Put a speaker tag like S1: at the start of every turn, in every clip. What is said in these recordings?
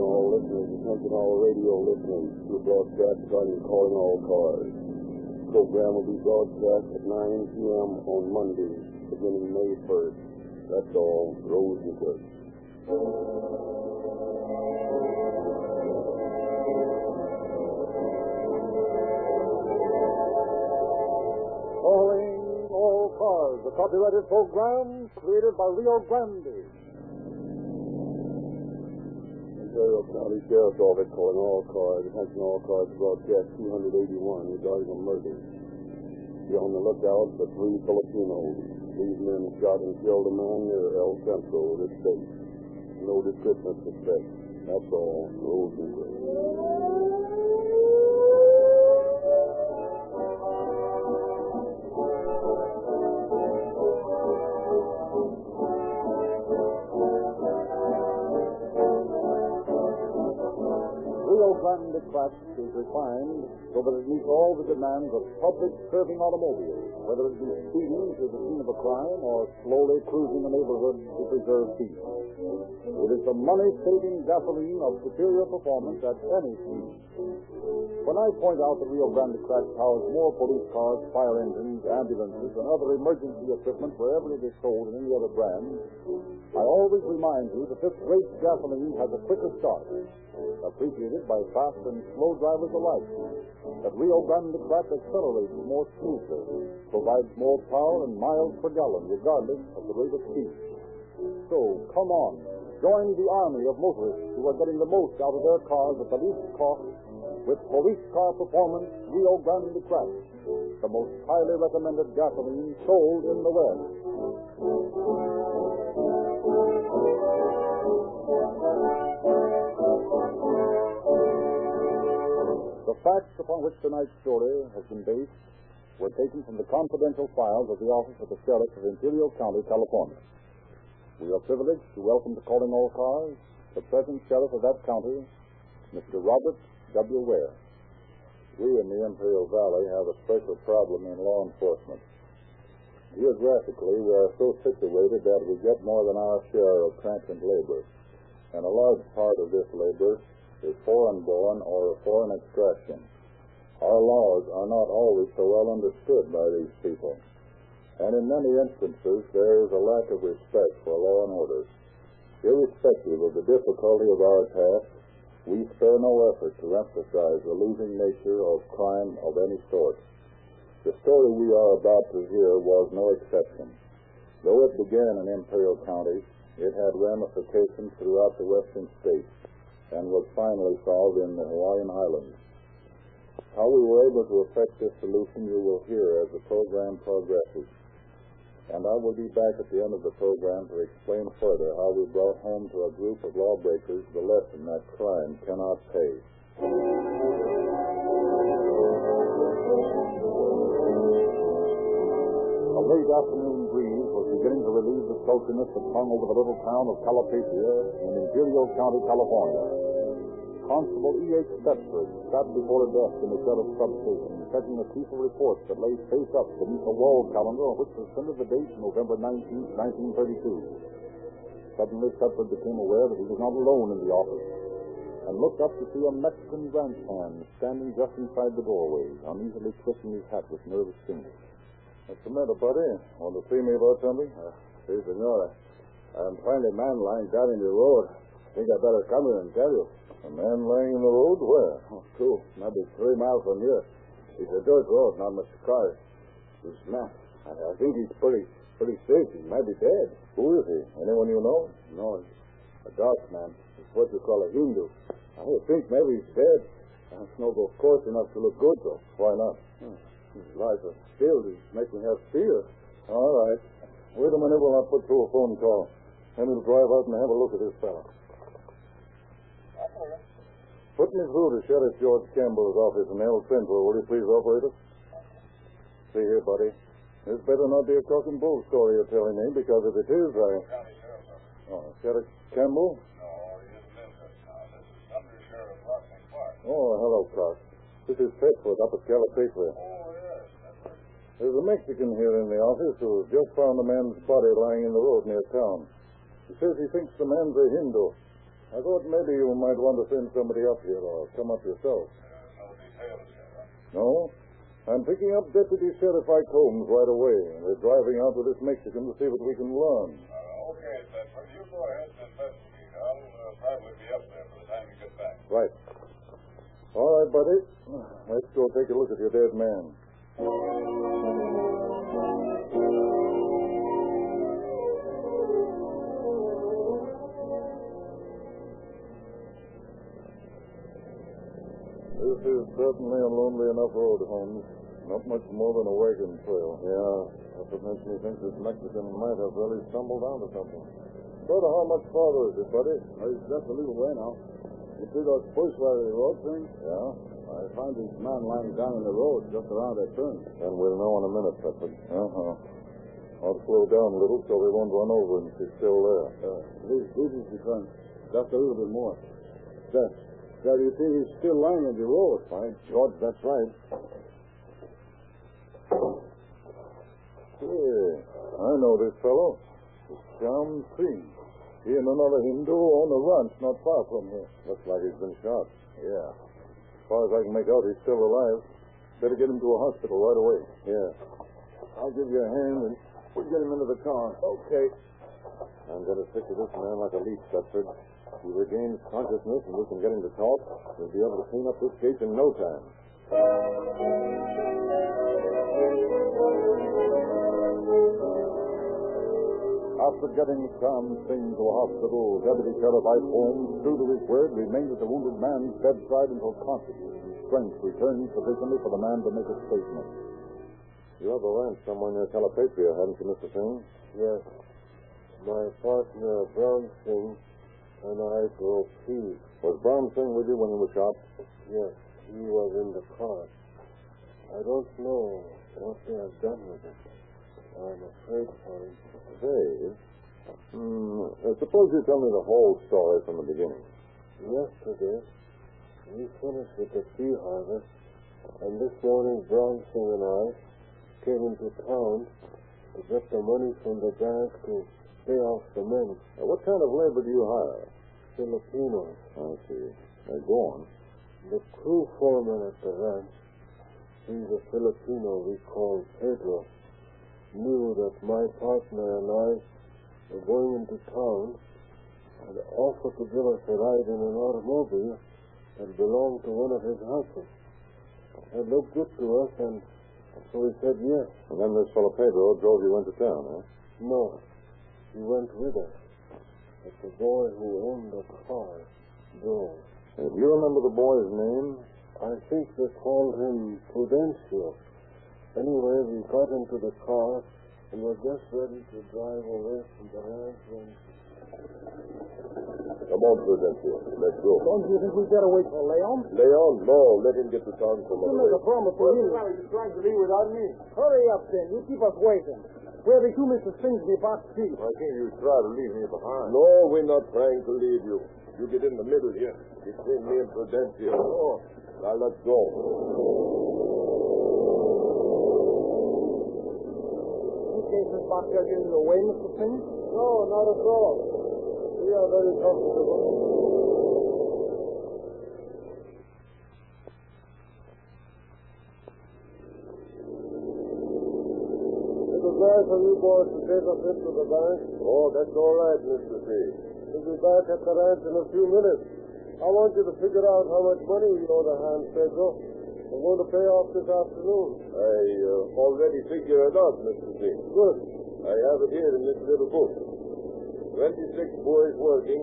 S1: and all listeners, attention all radio listeners to a broadcast on calling all cars. The program will be broadcast at 9 p.m. on Monday, beginning May 1st. That's all. Rosenquist.
S2: Calling all cars, the copyrighted program created by Rio Grande.
S1: County Sheriff's Office calling all cars. Attention all cars broadcast 281 regarding a murder. Be on the lookout for three Filipinos. These men shot and killed a man near El Centro, this state. No description of suspect. That's all. Rosenquist.
S2: Grande Craft is refined so that it meets all the demands of public serving automobiles, whether it be speeding to the scene of a crime or slowly cruising the neighborhood to preserve peace. It is the money-saving gasoline of superior performance at any speed. When I point out that Rio Grande Craft powers more police cars, fire engines, ambulances, and other emergency equipment wherever it is sold in any other brand, I always remind you that this great gasoline has a quicker start, appreciated by fast and slow drivers alike. That Rio Grande Craft accelerates more smoothly, provides more power and miles per gallon, regardless of the rate of speed. So, come on, join the army of motorists who are getting the most out of their cars at the least cost with police car performance Rio Grande Craft, the most highly recommended gasoline sold in the West. Facts upon which tonight's story has been based were taken from the confidential files of the office of the Sheriff of Imperial County, California. We are privileged to welcome to calling all cars the present Sheriff of that county, Mr. Robert W. Ware.
S3: We in the Imperial Valley have a special problem in law enforcement. Geographically, we are so situated that we get more than our share of transient labor, and a large part of this labor is foreign-born or of foreign extraction. Our laws are not always so well understood by these people, and in many instances there is a lack of respect for law and order. Irrespective of the difficulty of our task, we spare no effort to emphasize the losing nature of crime of any sort. The story we are about to hear was no exception. Though it began in Imperial County, it had ramifications throughout the western states and was finally solved in the Hawaiian Islands. How we were able to effect this solution you will hear as the program progresses. And I will be back at the end of the program to explain further how we brought home to a group of lawbreakers the lesson that crime cannot pay.
S2: A late afternoon breeze was beginning to relieve the sultriness that hung over the little town of Calipatria in Imperial County, California. Constable E.H. Thetford sat before a desk in the sheriff's substation, checking a piece of report that lay face up beneath a wall calendar on which was printed the date November 19, 1932. Suddenly, Thetford became aware that he was not alone in the office and looked up to see a Mexican ranch hand standing just inside the doorway, uneasily twisting his hat with nervous fingers.
S3: What's the matter, buddy? Want to see me about something?
S1: Uh, si, senora. I'm a man lying down in the road. Think I better come here and tell you.
S3: A man lying in the road? Where?
S1: Oh, two, maybe three miles from here. It's a dirt road, not much cars. This man, I, I think he's pretty, pretty sick. He might be dead.
S3: Who is he? Anyone you know?
S1: No, he's a dark man. It's what you call a Hindu. I think maybe he's dead. That's no go coarse enough to look good, though.
S3: Why not?
S1: Hmm. His life is still. He's making have fear.
S3: All right. Wait a minute while I put through a phone call. Then we'll drive out and have a look at this fellow. Put me through to Sheriff George Campbell's office in El Centro, will you please, operator? See here, buddy. This better not be a cock and bull story you're telling me, because if it is, I... Oh, Sheriff Campbell?
S4: No, he isn't in this town. This is Under Sheriff Rodney Clark.
S3: Oh, hello, Clark. This is Thetford up at Calipatria.
S4: Oh, yes.
S3: There's a Mexican here in the office who has just found a man's body lying in the road near town. He says he thinks the man's a Hindu.
S2: I thought maybe you might want to send somebody up here or come up yourself.
S4: No details yet, huh?
S2: No? I'm picking up Deputy Sheriff Ike Holmes right away. We're driving out with this Mexican to see what we can learn.
S4: Uh, okay, Thetford, you go ahead and investigate. I'll uh, probably be up there by the time you get back.
S2: Right. All right, buddy. Let's go take a look at your dead man. This is certainly a lonely enough road, Holmes. Not much more than a wagon trail. Yeah, that what makes me think this Mexican might have really stumbled onto something. So, how much farther is it, buddy?
S5: It's just a little way now. You see those bush where the road turns?
S2: Yeah?
S5: I found this man lying down in the road just around that turn.
S2: And we'll know in a minute, Pepper. Uh-huh. I'll slow down a little so we won't run over him if he's still there.
S5: Uh, this, this is the turn. Just a little bit more. There. You see he's still lying in the road.
S2: By George, that's right. Yeah, I know this fellow. It's Sham Singh. He and another Hindu own a ranch not far from here. Looks like he's been shot. Yeah. As far as I can make out, he's still alive. Better get him to a hospital right away. Yeah. I'll give you a hand and we'll get him into the car. Okay. I'm going to stick to this man like a leech, Thetford. If he regains consciousness and we can get him to talk, we'll be able to clean up this case in no time. After getting Sam Singh to a hospital, Deputy Sheriff Ike Holmes, true to his word, remained at the wounded man's bedside until consciousness and strength returned sufficiently for the man to make a statement. You have a ranch somewhere near Calipatria, haven't you, Mr. Singh?
S6: Yes. My partner, Brown Singh, and I drove peas.
S2: Was Brown Singh with you when you were shot?
S6: Yes, he was in the car. I don't know what they have done with it. I'm afraid for him.
S2: Hmm, uh, suppose you tell me the whole story from the beginning.
S6: Yesterday, we finished with the pea harvest, and this morning Brown Singh and I came into town to get the money from the bank to pay off the men,
S2: Uh, what kind of labor do you hire?
S6: Filipinos.
S2: I see. Uh, go on.
S6: The crew foreman at the ranch, he's a Filipino we call Pedro, knew that my partner and I were going into town and offered to give us a ride in an automobile that belonged to one of his houses. It looked good to us, and so we said yes.
S2: And then this fellow Pedro drove you into town, huh?
S6: No, he went with us. But the boy who owned the car drove.
S2: Uh, do you remember the boy's name?
S6: I think they called him Prudencio. Anyway, we got into the car and were just ready to drive away from the ranch when...
S2: Come on, Prudencio. Let's go.
S5: Don't you think we better wait for Leon?
S2: Leon, no. Let him get to town from
S5: You made a promise to him.
S6: you trying to leave without me?
S5: Hurry up, then. You keep us waiting. We're you, Mr. Sings the box seat.
S2: I think you try to leave me behind.
S6: No, we're not trying to leave you. You get in the middle here. Between me and Prudencio. Oh. Now let's go.
S5: You can't this box get in the way, Mr. Sings?
S6: No, not at all. We are very comfortable. Was you boys to take us into the bank. Oh, that's all right, Mr. C. We'll be back at the ranch in a few minutes. I want you to figure out how much money you owe to Hans Pedro. I'm going to pay off this afternoon. I uh, already figured it out, Mr. C. Good. I have it here in this little book. 26 boys working.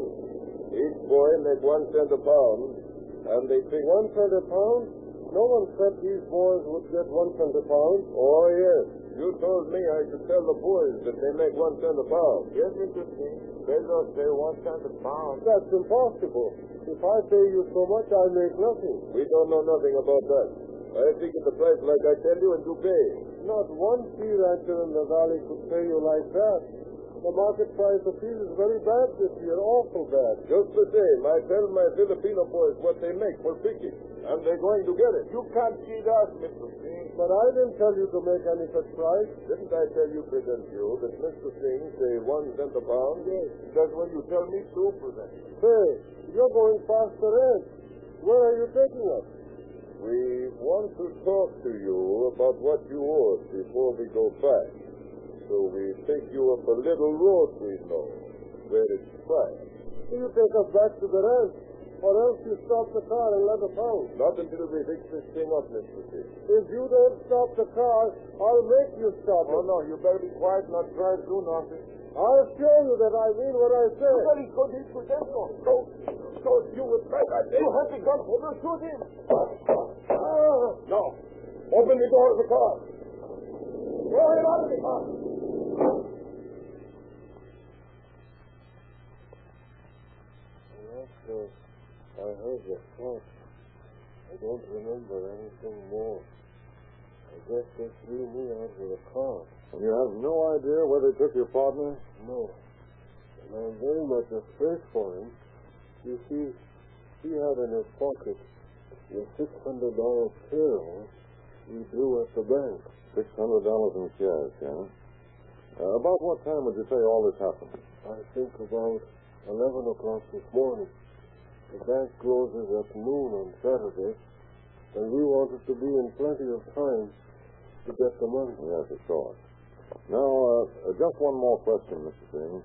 S6: Each boy make one cent a pound. And they pick one cent a pound? No one said these boys would get one cent a pound. Oh, yes. You told me I should tell the boys that they make one cent a pound. Yes, Mr. King. Pedro say one cent a pound. That's impossible. If I pay you so much, I make nothing. We don't know nothing about that. I figured the price like I tell you and you pay. Not one pea rancher in the valley could pay you like that. The market price of peas is very bad this year, awful bad. Just the same, I tell my Filipino boys what they make for picking, and they're going to get it. You can't cheat us, Mr. But I didn't tell you to make any such price. Didn't I tell you, Prudencio, that Mr. Singh say one cent a pound? Yes. That's what you tell me too, Prudencio. Say,
S2: You're going past the ranch. Where are you taking us? We want to talk to you about what you owe us before we go back. So we take you up a little road we know, where it's quiet. You take us back to the ranch, or else you stop the car and let us out. Not until we fix this thing up, Mr. Fish. If you don't stop the car, I'll make you stop oh, it. no, you better be quiet and not drive through nothing. I'll show you that I mean what I say.
S7: Somebody go this to them. Go. Go. You with me. You have the gun. We'll shoot him.
S2: Ah. No. Open the door of the car.
S7: Go ahead out of the car.
S2: Yes, sir. I heard the shot. I don't remember anything more. I guess they threw me out of the car.
S3: And you have no idea where they took your partner?
S2: No. And I'm very much afraid for him. You see, he had in his pocket the six hundred dollar bill we drew at the bank.
S3: Six hundred dollars in cash, yeah? Uh, about what time would you say all this happened?
S2: I think about eleven o'clock this morning. The bank closes at noon on Saturday, and we wanted to be in plenty of time to get the money.
S3: Yes, of course. Now, uh, just one more question, Mr. Singh.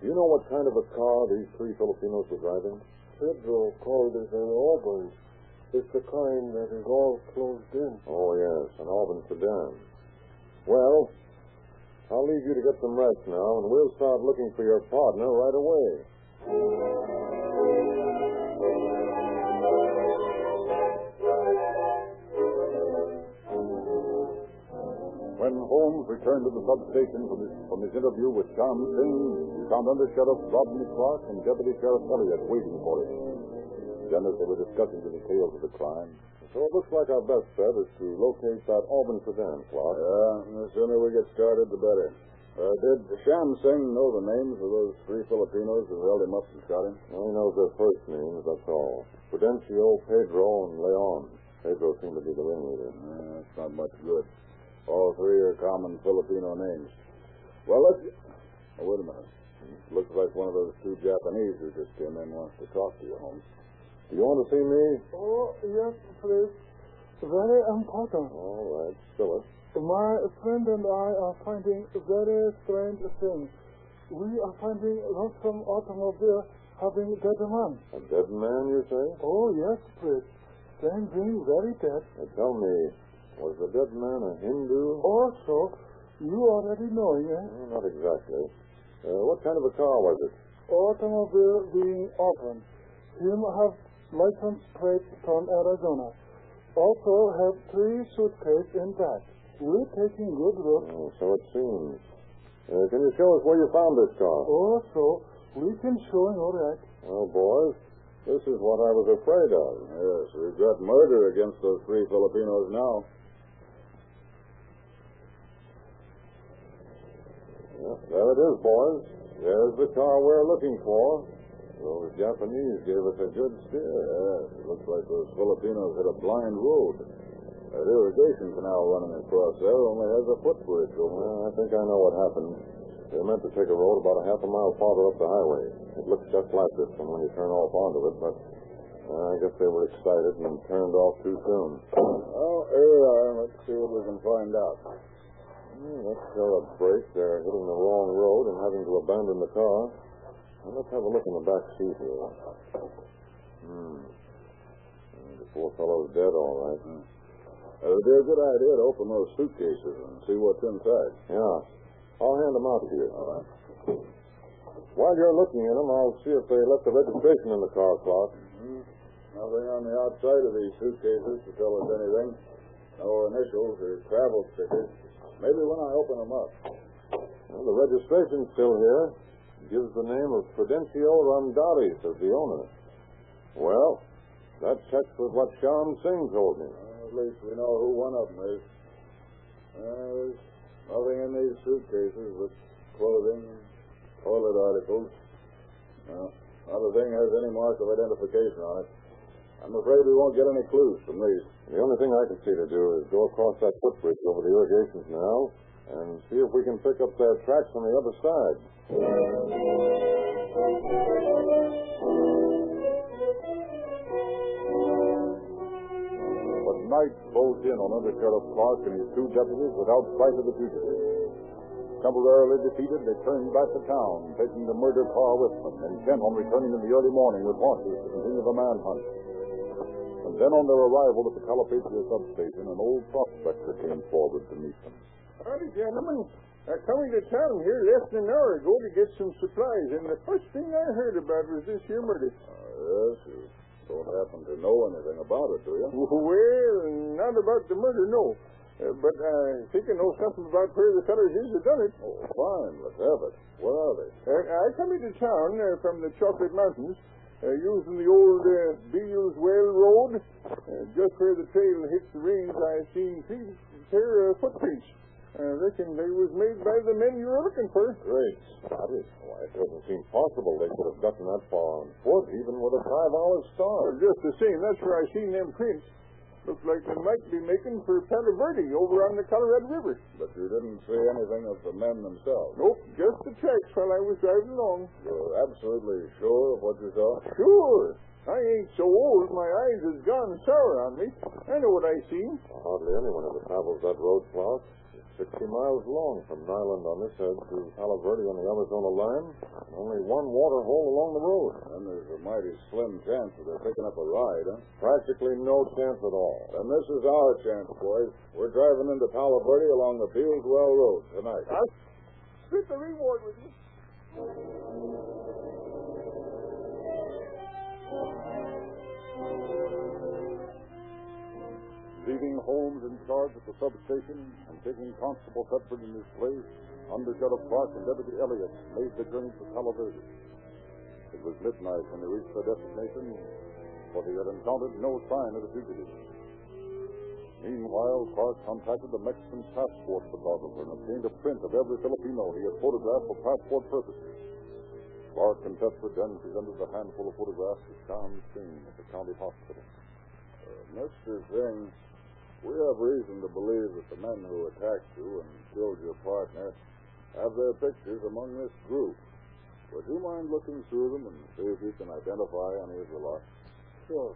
S3: Do you know what kind of a car these three Filipinos were driving?
S2: Pedro called it an Auburn. It's the kind that is all closed in.
S3: Oh, yes, an Auburn sedan. Well, I'll leave you to get some rest now, and we'll start looking for your partner right away.
S8: Holmes returned to the substation from his, from his interview with John Singh, he found Under Sheriff Rodney Clark and Deputy Sheriff Elliott waiting for him. Then, as they were discussing the details of the crime,
S3: So it looks like our best bet is to locate that Auburn sedan, Clark.
S2: Yeah, the sooner we get started, the better. Uh, did Sham Singh know the names of those three Filipinos who held him up and shot him?
S3: Well, he knows their first names, that's all. Prudencio, Pedro, and Leon. Pedro seemed to be the ringleader.
S2: Uh, that's not much good. All three are common Filipino names. Well, let's... Oh, wait a minute. Looks like one of those two Japanese who just came in wants to talk to you, Holmes.
S3: Do you want to see me?
S9: Oh, yes, please. Very important.
S3: All right, it.
S9: My friend and I are finding very strange things. We are finding lonesome automobile having a dead man.
S3: A dead man, you say?
S9: Oh, yes, please. Same being very dead.
S3: Now tell me, was the dead man a Hindu?
S9: Also, you already know, eh?
S3: Oh, not exactly. Uh, what kind of a car was it?
S9: Automobile being open. Him have license plate from Arizona. Also have three suitcase intact. We're taking good look.
S3: Oh, so it seems. Uh, can you show us where you found this car?
S9: Also, we can show you all right.
S3: Well, boys, this is what I was afraid of.
S2: Yes, we've got murder against those three Filipinos now.
S3: There it is, boys. There's the car we're looking for. Those Japanese gave us a good steer.
S2: Yes, it looks like those Filipinos hit a blind road. That irrigation canal running across there only has a footbridge over it.
S3: Well, I think I know what happened. They meant to take a road about a half a mile farther up the highway. It looks just like this from when you turn off onto it, but uh, I guess they were excited and turned off too soon.
S2: Well, here we are. Let's see what we can find out.
S3: Hmm, let's show a break. They're hitting the wrong road and having to abandon the car. Well, let's have a look in the back seat here. Hmm. Uh, The poor fellow's dead, all right.
S2: Uh, it'd be a good idea to open those suitcases and see what's inside.
S3: Yeah. I'll hand them out to you.
S2: All right.
S3: While you're looking in them, I'll see if they left the registration in the car, Clark.
S2: Mm-hmm. Nothing on the outside of these suitcases to tell us anything. No initials or travel stickers. Maybe when I open them up.
S3: Well, the registration's still here. Gives the name of Prudencio Rondaris as the owner. Well, that checks with what Sham Singh told me.
S2: At least we know who one of them is. Uh, there's nothing in these suitcases but clothing toilet articles. No, not a thing has any mark of identification on it. I'm afraid we won't get any clues from these.
S3: The only thing I can see to do is go across that footbridge over the irrigation canal and see if we can pick up their tracks on the other side.
S2: But night folds in on under Sheriff Clark and his two deputies without sight of the fugitives. Temporarily defeated, they turned back to town, taking the murder car with them, and intent on returning in the early morning with horses to continue the manhunt. And then on their arrival at the Calipatria substation, an old prospector came forward to meet them.
S10: Howdy, gentlemen. I coming to town here less than an hour ago to get some supplies, and the first thing I heard about was this here murder.
S2: Uh, yes, you don't happen to know anything about it, do you?
S10: Well, not about the murder, no. Uh, but I think I know something about where the fellers is that done it.
S2: Oh, fine. Let's have it. Where are they?
S10: Uh, I come into town uh, from the Chocolate Mountains, uh, using the old uh, Beals Well Road. Uh, just where the trail hits the range, I seen three pair of footprints. I reckon they was made by the men you were looking for.
S2: Great Scotty. Why, it doesn't seem possible they could have gotten that far on foot, even with a five-hour
S10: Well,
S2: start.
S10: just the same, that's where I seen them prints. Looks like they might be making for Palo Verde over on the Colorado River.
S2: But you didn't see anything of the men themselves.
S10: Nope, just the tracks while I was driving along.
S2: You're absolutely sure of what you saw?
S10: Sure. I ain't so old, my eyes has gone sour on me. I know what I seen.
S2: Hardly anyone ever travels that road, Clark. It's 60 miles long from Niland on this edge to Palo Verde on the Arizona line. and Only one water hole along the road. And there's a mighty slim chance that they're picking up a ride, huh? Practically no chance at all. And this is our chance, boys. We're driving into Palo Verde along the Bealswell Road tonight.
S10: I'll split the reward with you.
S2: Leaving Holmes in charge at the substation and taking Constable Thetford in his place, Under Sheriff Clark and Deputy Elliott made the journey to Palo. It was midnight when they reached their destination, for they had encountered no sign of the fugitive. Meanwhile, Clark contacted the Mexican passport photographer and obtained a print of every Filipino he had photographed for passport purposes. Clark and Thetford then presented the handful of photographs to Tom Singh at the county hospital. Uh, Mr. Singh, we have reason to believe that the men who attacked you and killed your partner have their pictures among this group. Would you mind looking through them and see if you can identify any of the lot?
S6: Sure.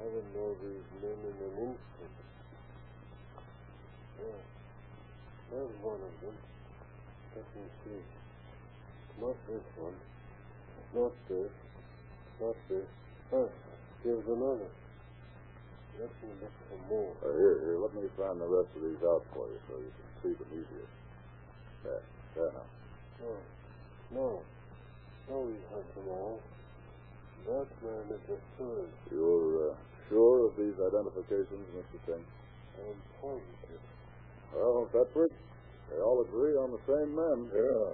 S6: I will know these men in an instant. Yeah. There's one of them. Let me see. Not this one. Not this. Not this. Ah, here's another. Let me look for
S2: Uh, here, here, let me find the rest of these out for you so you can see them easier. There, there now.
S6: No. No. No, we have them all. That man is the third.
S2: You're uh, sure of these identifications, Mr. Singh?
S6: I'm positive.
S2: Well, Thetford, they all agree on the same men. Yeah.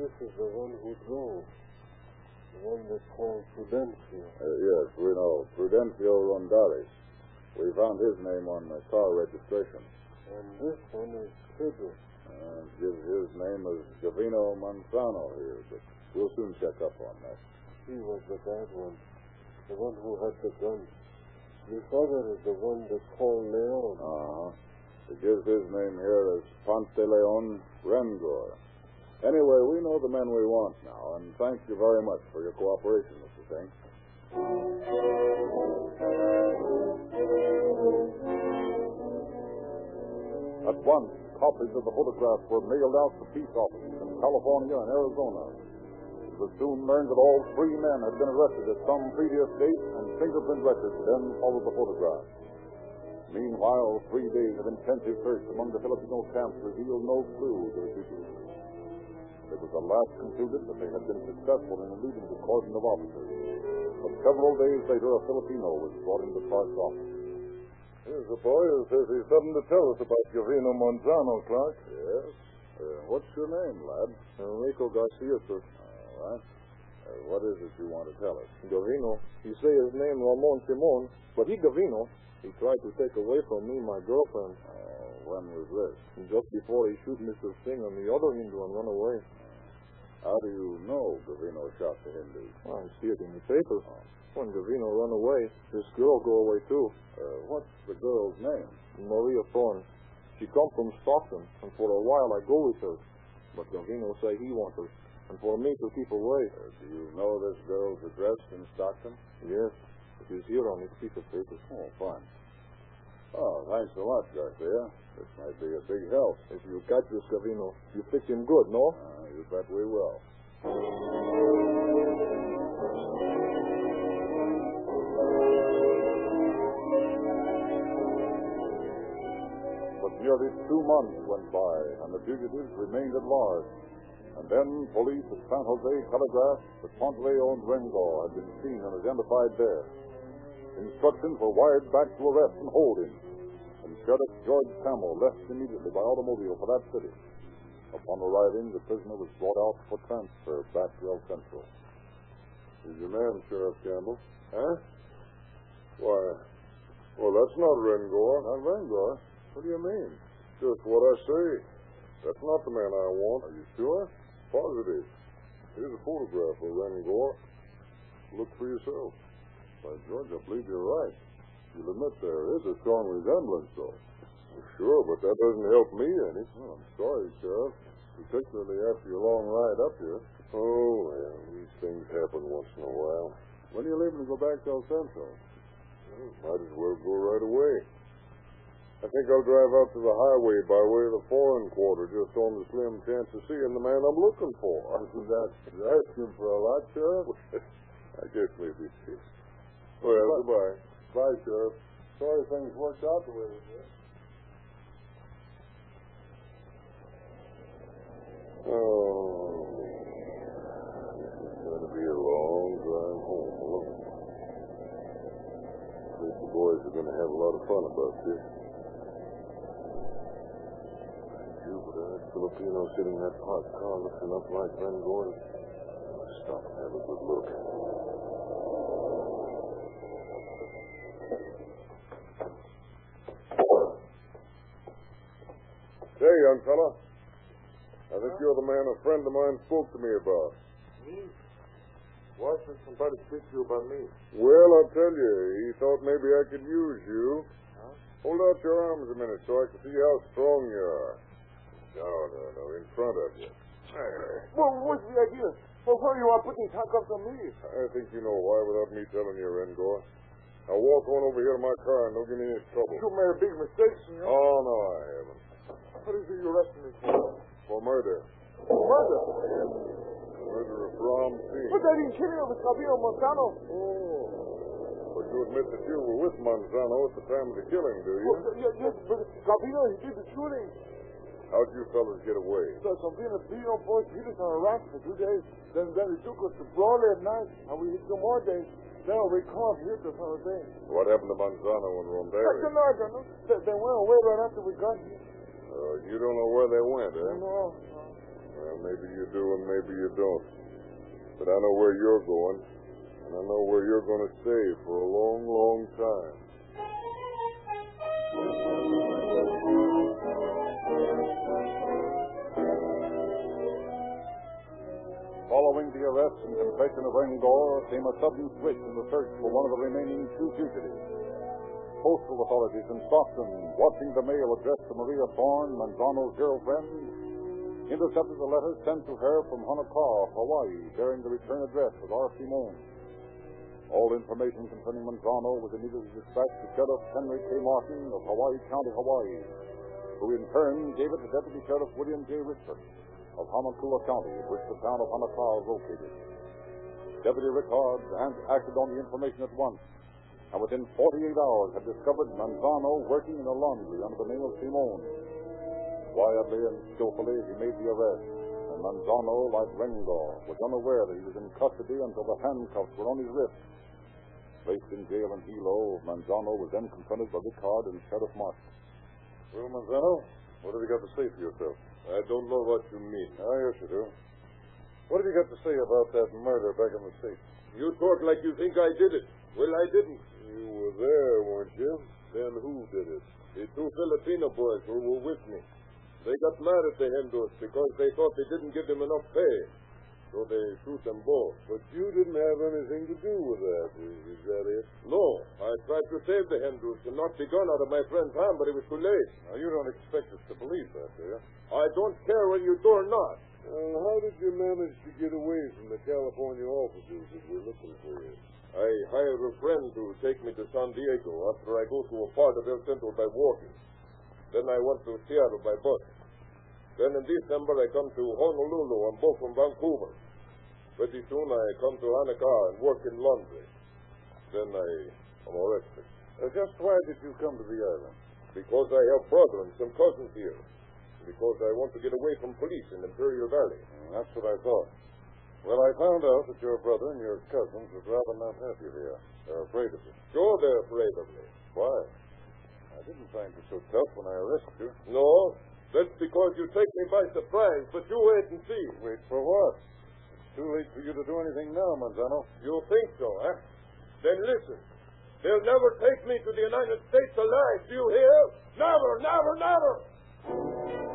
S6: This is the one who drove. The one they call Prudencio.
S2: Uh, yes, we know. Prudencio Rondaris. We found his name on the car registration.
S6: And this one is Pedro.
S2: Uh, gives his name as Gavino Manzano here, but we'll soon check up on that.
S6: He was the bad one. The one who had the gun. The other is the one they call Leon.
S2: Uh-huh. It gives his name here as Ponce de Leon Rengor. Anyway, we know the men we want now, and thank you very much for your cooperation, Mr. Singh. At once, copies of the photographs were mailed out to peace offices in California and Arizona. It was soon learned that all three men had been arrested at some previous date, and fingerprint records then followed the photographs. Meanwhile, three days of intensive search among the Filipino camps revealed no clue to the fugitives. It was at last concluded that they had been successful in eluding the cordon of officers. But several days later, a Filipino was brought into Clark's office.
S11: Here's a boy who says he's something to tell us about Gavino Manzano, Clark.
S2: Yes? Uh, what's your name, lad?
S11: Enrico Garcia, sir.
S2: All right. Uh, what is it you want to tell us?
S11: Gavino. He say his name Ramon Simon, but he Gavino. He tried to take away from me my girlfriend
S2: Uh, when was this?
S11: just before he shoot Mr. Singh and the other Hindu and run away.
S2: How do you know Gavino shot the Hindu?
S11: I see it in the paper. When Gavino run away, this girl go away too.
S2: Uh, what's the girl's name?
S11: Maria Thorne. She come from Stockton, and for a while I go with her. But Gavino say he want her, and for me to keep away.
S2: Uh, do you know this girl's address in Stockton?
S11: Yes,
S2: It is here on this piece of paper.
S12: Oh, fine. Oh, thanks a lot, Garcia. This might be a big help.
S2: If you catch this Gavino, you fix him good, no?
S12: Uh, you bet we will.
S2: Nearly two months went by, and the fugitives remained at large. And then police at San Jose telegraphed that Ponce de Leon Rengor had been seen and identified there. Instructions were wired back to arrest and hold him. And Sheriff George Campbell left immediately by automobile for that city. Upon arriving, the prisoner was brought out for transfer back to El Centro.
S12: Who's your man, Sheriff Campbell? Huh? Why, well, that's not Rengor.
S2: Not Rengor?
S12: What do you mean? Just what I say. That's not the man I want.
S2: Are you sure?
S12: Positive. Here's a photograph of Rengor. Look for yourself.
S2: By George, I believe you're right. You'll admit there is a strong resemblance, though.
S12: Sure, but that doesn't help me any.
S2: Well, I'm sorry, Sheriff. Particularly after your long ride up here.
S12: Oh, well, these things happen once in a while.
S2: When are you leaving to go back to El Centro?
S12: Well, might as well go right away. I think I'll drive out to the highway by way of the foreign quarter just on the slim chance of seeing the man I'm looking for.
S2: Isn't asking for a lot, Sheriff?
S12: I guess maybe. Well, goodbye.
S2: Bye, Sheriff. Sorry things worked out the way they did.
S12: Oh, it's going to be a long drive home. Look. I think the boys are going to have a lot of fun about this. You, but that Filipino sitting in that parked car looking up like Van Gordon. Stop and have a good look. Hey, young fella. I think you're the man a friend of mine spoke to me about.
S7: Me? Why should somebody speak to you about me?
S12: Well, I'll tell you, he thought maybe I could use you. Hold out your arms a minute so I can see how strong you are. No, no, no, in front of you.
S7: Well, what's the idea? Well, why you want to put these handcuffs on me?
S12: I think you know why without me telling you, Rengor. Now walk on over here to my car and don't give me any trouble.
S7: You made a big mistake, senor.
S12: Oh, no, I haven't.
S7: What is it you're arresting me for?
S12: For murder.
S7: Murder?
S12: Murder of Brom C.
S7: But that didn't kill him. It was Cabello Montano.
S12: Oh. But you admit that you were with Manzano at the time of the killing, do you?
S7: Well, yes, yes, but Cabello, he did the shooting.
S12: How'd you fellas get away?
S7: So, so being a beat on boys, he was on a rack for two days. Then, then he took us to Broadway at night, and we hit some more days. Then we called here to San Jose.
S12: What happened to Manzano and
S7: I don't know, I don't know. They, they went away right after we got here.
S12: Uh, you don't know where they went, eh?
S7: No, no.
S12: Well, maybe you do and maybe you don't. But I know where you're going, and I know where you're going to stay for a long, long time.
S2: Following the arrest and confession of Rengor came a sudden switch in the search for one of the remaining two fugitives. Postal authorities in Stockton, watching the mail addressed to Maria Thorne, Manzano's girlfriend, intercepted a letter sent to her from Honokaa, Hawaii, bearing the return address of R. Simone. All information concerning Manzano was immediately dispatched to Sheriff Henry K. Martin of Hawaii County, Hawaii, who in turn gave it to Deputy Sheriff William J. Richard of Hamakua County, which the town of Honokaa is located. Deputy Rickard acted on the information at once, and within 48 hours had discovered Manzano working in a laundry under the name of Simone. Quietly and skillfully he made the arrest, and Manzano, like Rengor, was unaware that he was in custody until the handcuffs were on his wrists. Placed in jail in Hilo, Manzano was then confronted by Rickard and Sheriff Martin.
S12: Well, Manzano, what have you got to say for yourself?
S4: I don't know what you mean.
S12: Ah, yes, you do. What have you got to say about that murder back in the States?
S4: You talk like you think I did it. Well, I didn't.
S12: You were there, weren't you?
S4: Then who did it? The two Filipino boys who were with me. They got mad at the Hindus because they thought they didn't give them enough pay. So they shoot them both.
S12: But you didn't have anything to do with that. Is, is that it?
S4: No, I tried to save the Hindus and knock the gun out of my friend's hand, but it was too late.
S12: Now, you don't expect us to believe that, do you?
S4: I don't care whether you do or not.
S12: Uh, how did you manage to get away from the California officers that were looking for you?
S4: I hired a friend to take me to San Diego after I go to a part of El Centro by walking. Then I went to Seattle by bus. Then in December I come to Honolulu I'm both from Vancouver. Pretty soon I come to Anacar and work in laundry. Then I am arrested.
S2: Uh, just why did you come to the island?
S4: Because I have brother and some cousins here. Because I want to get away from police in Imperial Valley.
S2: Mm, that's what I thought. Well, I found out that your brother and your cousins would rather not have you here. They're afraid of you.
S4: Sure they're afraid of me.
S2: Why? I didn't find you so tough when I arrested you.
S4: No, that's because you take me by surprise, but you wait and see.
S2: Wait for what? It's too late for you to do anything now, Manzano.
S4: You think so, eh? Then listen. They'll never take me to the United States alive, do you hear? Never, never, never!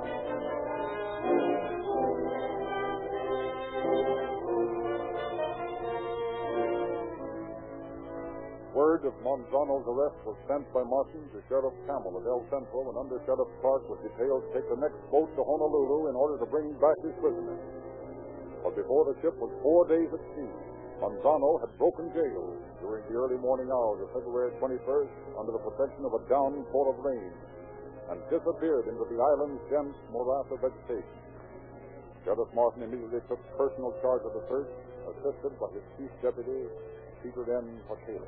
S2: Word of Manzano's arrest was sent by Martin to Sheriff Campbell at El Centro, and Under Sheriff Clark was detailed to take the next boat to Honolulu in order to bring back his prisoner. But before the ship was four days at sea, Monzano had broken jail during the early morning hours of February 21st under the protection of a downpour of rain and disappeared into the island's dense morass of vegetation. Sheriff Martin immediately took personal charge of the search, assisted by his chief deputy, Peter N. Patela.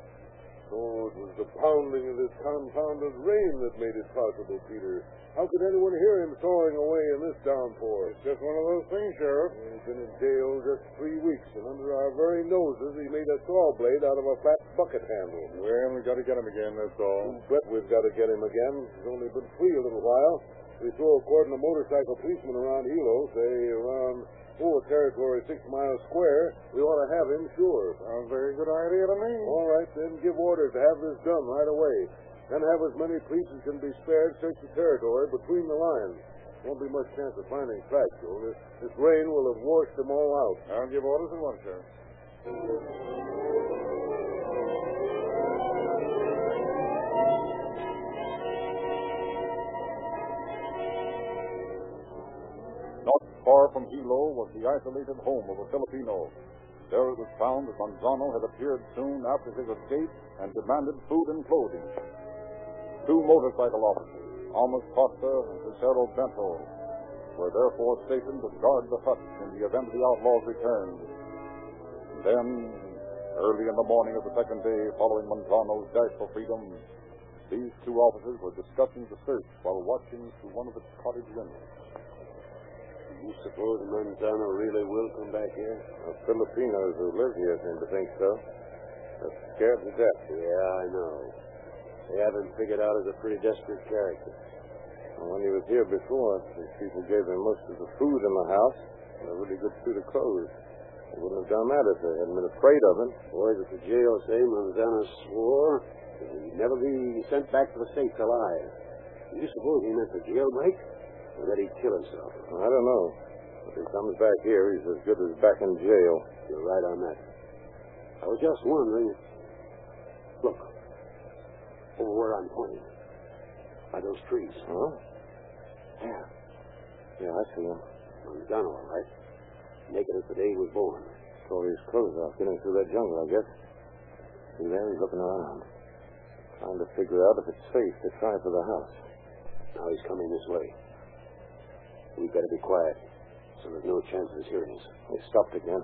S4: So it was the pounding of this confounded rain that made it possible, Peter. How could anyone hear him sawing away in this downpour?
S2: It's just one of those things, Sheriff.
S4: He's been in jail just three weeks, and under our very noses, he made a saw blade out of a flat bucket handle.
S2: Well, we got to get him again, that's all.
S4: You bet we've got to get him again. He's only been free a little while. We throw a cordon of motorcycle policemen around Hilo, say around oh, territory six miles square. We ought to have him, sure.
S2: Sounds a very good idea to me.
S4: All right, then give orders to have this done right away. Then have as many police as can be spared search the territory between the lines. Won't be much chance of finding tracks, though. This, this rain will have washed them all out.
S2: I'll give orders at once, Sheriff. Far from Hilo was the isolated home of a Filipino. There it was found that Manzano had appeared soon after his escape and demanded food and clothing. Two motorcycle officers, Almas Costa and Cicero Bento, were therefore stationed to guard the hut in the event of the outlaws returned. Then, early in the morning of the second day following Manzano's dash for freedom, these two officers were discussing the search while watching through one of the cottage windows.
S13: You suppose Manzano really will come back here?
S6: The Filipinos who live here seem to think so. They're scared to death.
S13: Yeah, I know. They have him figured out as a pretty desperate character.
S6: And when he was here before, these people gave him most of the food in the house and a really good suit of clothes. They wouldn't have done that if they hadn't been afraid of him.
S13: Boys at the jail say Manzano swore that he'd never be sent back to the States alive. Do you suppose he meant the jailbreak? Or that he'd kill himself?
S6: I don't know. If he comes back here, he's as good as back in jail.
S13: You're right on that. I was just wondering. Look, over where I'm pointing, by those trees.
S6: Huh?
S13: Yeah,
S6: Yeah, I see him.
S13: Manzano, all right. Naked as the day he was born.
S6: Tore his clothes off getting through that jungle, I guess. See there, he's looking around. Trying to figure out if it's safe to try for the house.
S13: Now he's coming this way. We'd better be quiet, so there's no chance of his hearing us.
S6: They stopped again.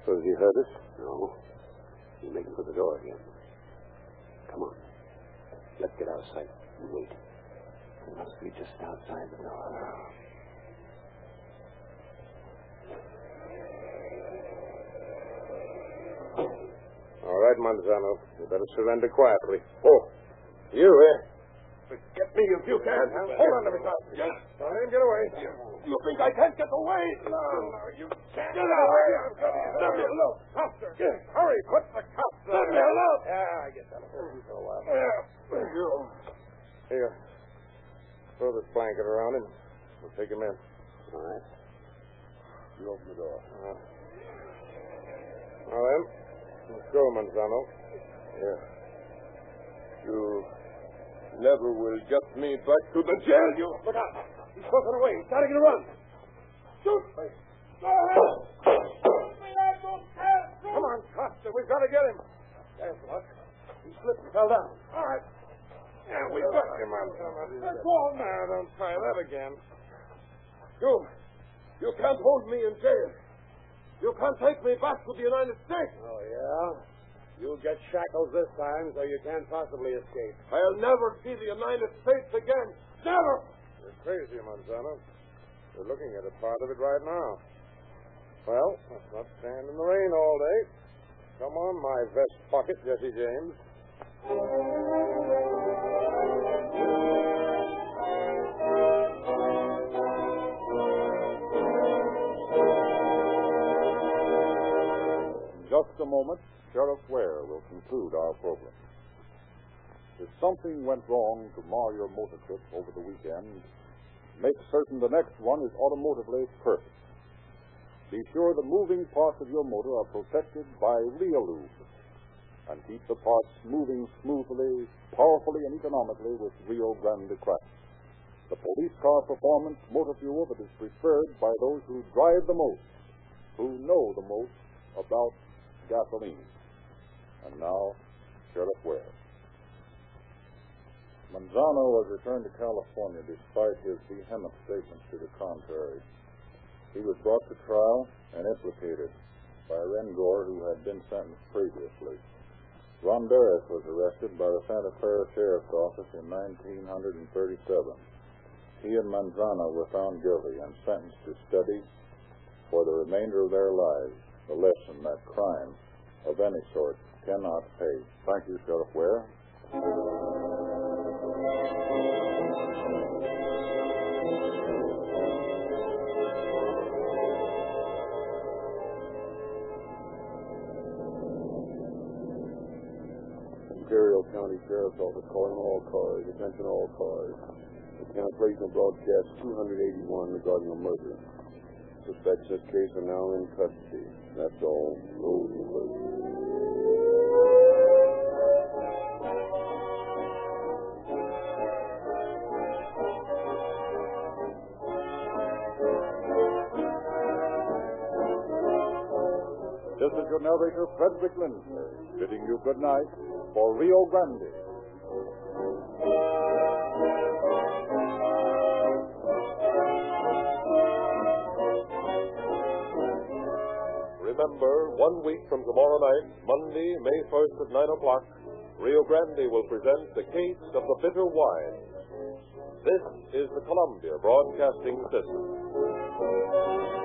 S6: Suppose he heard us?
S13: No. You're making for the door again. Come on. Let's get out of sight and wait.
S6: He must be just outside the door. All right, Manzano. You better surrender quietly. Oh, you, eh?
S14: Get me if you can. Hold on to me, son. Yes.
S2: Him get away.
S14: You think I can't get away? No, no, you can't. Get out. Let me alone. Faster.
S2: Hurry, put the cuffs
S14: Let me alone.
S2: Yeah, I get that for a while.
S14: Yeah. You.
S6: Here. Throw this blanket around him. We'll take him in.
S13: All right.
S6: You open the door. Uh, now then, let's go, Manzano.
S4: Yeah. You never will get me back to the jail, you.
S14: Look out. He's crossing away. He's starting to get a run. Shoot. Go ahead.
S2: Come on, Costa. We've got to get him. There's luck.
S4: He slipped and fell down. All right. Yeah, we got you, Montana. Go on now. Don't try that again. You, you can't hold me in jail. You can't take me back to the United States.
S14: Oh, yeah? You'll get shackles this time, so you can't possibly escape.
S4: I'll never see the United States again. Never.
S14: You're crazy, Manzano. You're looking at a part of it right now. Well, let's not stand in the rain all day. Come on, my vest pocket, Jesse James.
S2: Just a moment, Sheriff Ware will conclude our program. If something went wrong to mar your motor trip over the weekend, make certain the next one is automotively perfect. Be sure the moving parts of your motor are protected by Rio Lube. And keep the parts moving smoothly, powerfully, and economically with Rio Grande Cracked. The police car performance motor fuel that is preferred by those who drive the most, who know the most about gasoline. And now, Sheriff Ware. Manzano was returned to California despite his vehement statements to the contrary. He was brought to trial and implicated by Rengor, who had been sentenced previously. Ronderis was arrested by the Santa Clara Sheriff's Office in 1937. He and Manzano were found guilty and sentenced to study for the remainder of their lives the lesson that crime of any sort cannot pay. Thank you, Sheriff Ware.
S1: Imperial County Sheriff's Office calling all cars. Attention all cars. The cancellation of broadcast 281 regarding a murder. Suspects in case are now in custody. That's all. Road
S2: your narrator, Frederick Lindsley, bidding you good night for Rio Grande.
S15: Remember, one week from tomorrow night, Monday, May 1st at 9 o'clock, Rio Grande will present The Case of the Bitter Wine. This is the Columbia Broadcasting System.